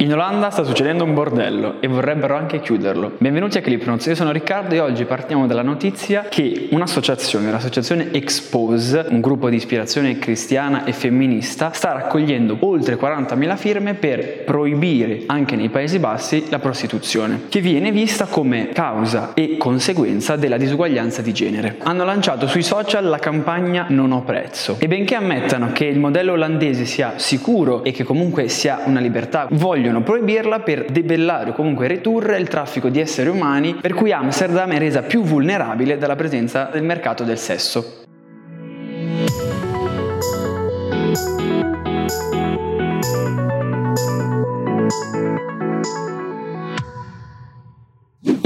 In Olanda sta succedendo un bordello e vorrebbero anche chiuderlo. Benvenuti a Clipnotes, io sono Riccardo e oggi partiamo dalla notizia che un'associazione, l'associazione Expose, un gruppo di ispirazione cristiana e femminista, sta raccogliendo oltre 40.000 firme per proibire anche nei Paesi Bassi la prostituzione, che viene vista come causa e conseguenza della disuguaglianza di genere. Hanno lanciato sui social la campagna Non ho prezzo e benché ammettano che il modello olandese sia sicuro e che comunque sia una libertà, vogliono vogliono proibirla per debellare o comunque ridurre il traffico di esseri umani per cui Amsterdam è resa più vulnerabile dalla presenza del mercato del sesso.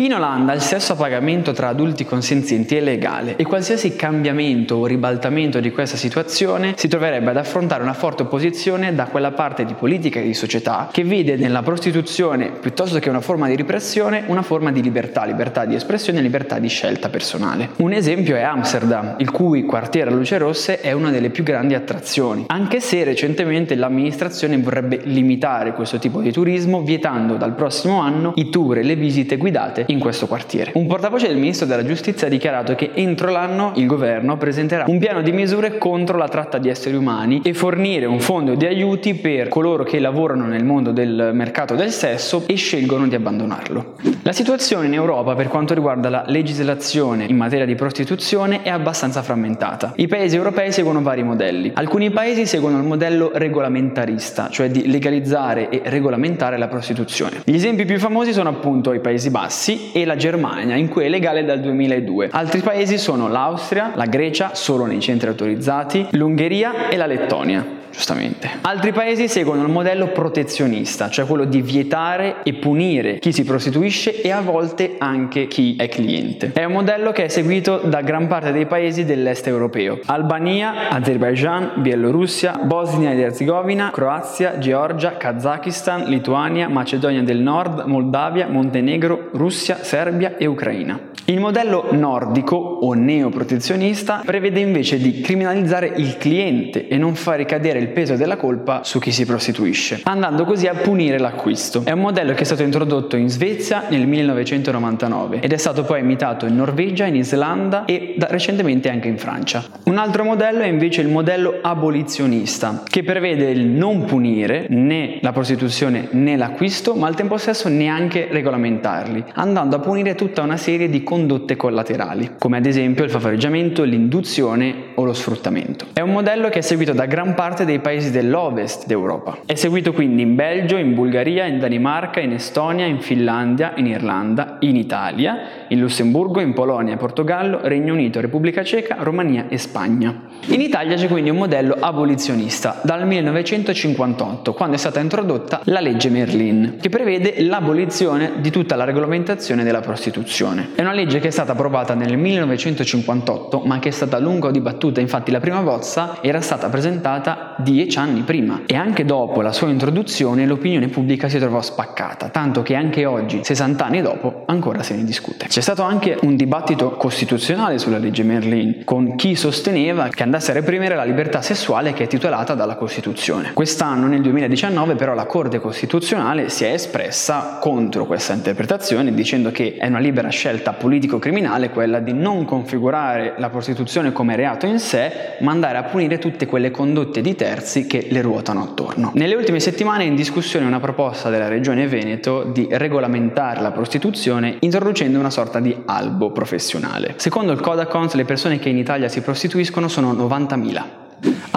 In Olanda il sesso a pagamento tra adulti consenzienti è legale e qualsiasi cambiamento o ribaltamento di questa situazione si troverebbe ad affrontare una forte opposizione da quella parte di politica e di società che vede nella prostituzione, piuttosto che una forma di repressione, una forma di libertà, libertà di espressione e libertà di scelta personale. Un esempio è Amsterdam, il cui quartiere a luce rosse è una delle più grandi attrazioni, anche se recentemente l'amministrazione vorrebbe limitare questo tipo di turismo vietando dal prossimo anno i tour e le visite guidate in questo quartiere. Un portavoce del ministro della giustizia ha dichiarato che entro l'anno il governo presenterà un piano di misure contro la tratta di esseri umani e fornire un fondo di aiuti per coloro che lavorano nel mondo del mercato del sesso e scelgono di abbandonarlo. La situazione in Europa per quanto riguarda la legislazione in materia di prostituzione è abbastanza frammentata. I paesi europei seguono vari modelli. Alcuni paesi seguono il modello regolamentarista, cioè di legalizzare e regolamentare la prostituzione. Gli esempi più famosi sono appunto i Paesi Bassi e la Germania, in cui è legale dal 2002. Altri paesi sono l'Austria, la Grecia, solo nei centri autorizzati, l'Ungheria e la Lettonia giustamente. Altri paesi seguono il modello protezionista, cioè quello di vietare e punire chi si prostituisce e a volte anche chi è cliente. È un modello che è seguito da gran parte dei paesi dell'est europeo. Albania, Azerbaijan, Bielorussia, Bosnia ed Erzegovina, Croazia, Georgia, Kazakistan, Lituania, Macedonia del Nord, Moldavia, Montenegro, Russia, Serbia e Ucraina. Il modello nordico o neoprotezionista prevede invece di criminalizzare il cliente e non far ricadere il peso della colpa su chi si prostituisce, andando così a punire l'acquisto. È un modello che è stato introdotto in Svezia nel 1999 ed è stato poi imitato in Norvegia, in Islanda e da, recentemente anche in Francia. Un altro modello è invece il modello abolizionista, che prevede il non punire né la prostituzione né l'acquisto, ma al tempo stesso neanche regolamentarli, andando a punire tutta una serie di condotte collaterali, come ad esempio il favoreggiamento, l'induzione o lo sfruttamento. È un modello che è seguito da gran parte dei paesi dell'ovest d'Europa. È seguito quindi in Belgio, in Bulgaria, in Danimarca, in Estonia, in Finlandia, in Irlanda, in Italia, in Lussemburgo, in Polonia, Portogallo, Regno Unito, Repubblica Ceca, Romania e Spagna. In Italia c'è quindi un modello abolizionista dal 1958, quando è stata introdotta la legge Merlin, che prevede l'abolizione di tutta la regolamentazione della prostituzione. È una legge che è stata approvata nel 1958 ma che è stata a lungo dibattuta, infatti la prima bozza era stata presentata dieci anni prima e anche dopo la sua introduzione l'opinione pubblica si trovò spaccata, tanto che anche oggi, 60 anni dopo, ancora se ne discute. C'è stato anche un dibattito costituzionale sulla legge Merlin, con chi sosteneva che andasse a reprimere la libertà sessuale che è titolata dalla Costituzione. Quest'anno, nel 2019, però la Corte Costituzionale si è espressa contro questa interpretazione dicendo che è una libera scelta politico-criminale quella di non configurare la prostituzione come reato in sé, ma andare a punire tutte quelle condotte di terzi che le ruotano attorno. Nelle ultime settimane è in discussione una proposta della Regione Veneto di regolamentare la prostituzione introducendo una sorta di albo professionale. Secondo il Codacons le persone che in Italia si prostituiscono sono 90.000.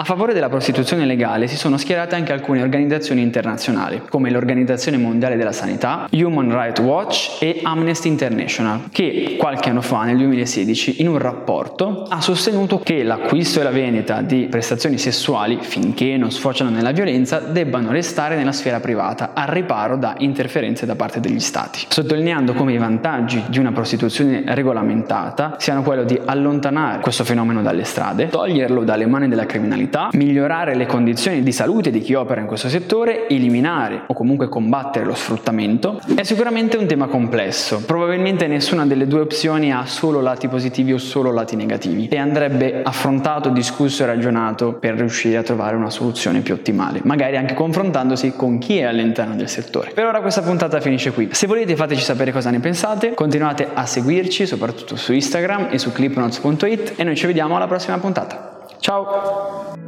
Favore della prostituzione legale si sono schierate anche alcune organizzazioni internazionali, come l'Organizzazione Mondiale della Sanità, Human Rights Watch e Amnesty International, che qualche anno fa, nel 2016, in un rapporto ha sostenuto che l'acquisto e la vendita di prestazioni sessuali, finché non sfociano nella violenza, debbano restare nella sfera privata, al riparo da interferenze da parte degli Stati, sottolineando come i vantaggi di una prostituzione regolamentata siano quello di allontanare questo fenomeno dalle strade, toglierlo dalle mani della criminalità criminalità, migliorare le condizioni di salute di chi opera in questo settore, eliminare o comunque combattere lo sfruttamento, è sicuramente un tema complesso. Probabilmente nessuna delle due opzioni ha solo lati positivi o solo lati negativi e andrebbe affrontato, discusso e ragionato per riuscire a trovare una soluzione più ottimale, magari anche confrontandosi con chi è all'interno del settore. Per ora questa puntata finisce qui. Se volete fateci sapere cosa ne pensate, continuate a seguirci soprattutto su Instagram e su clipnotes.it e noi ci vediamo alla prossima puntata. Ciao!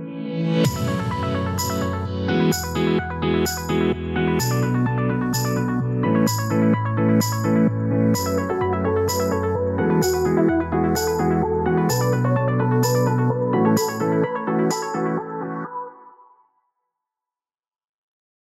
Thank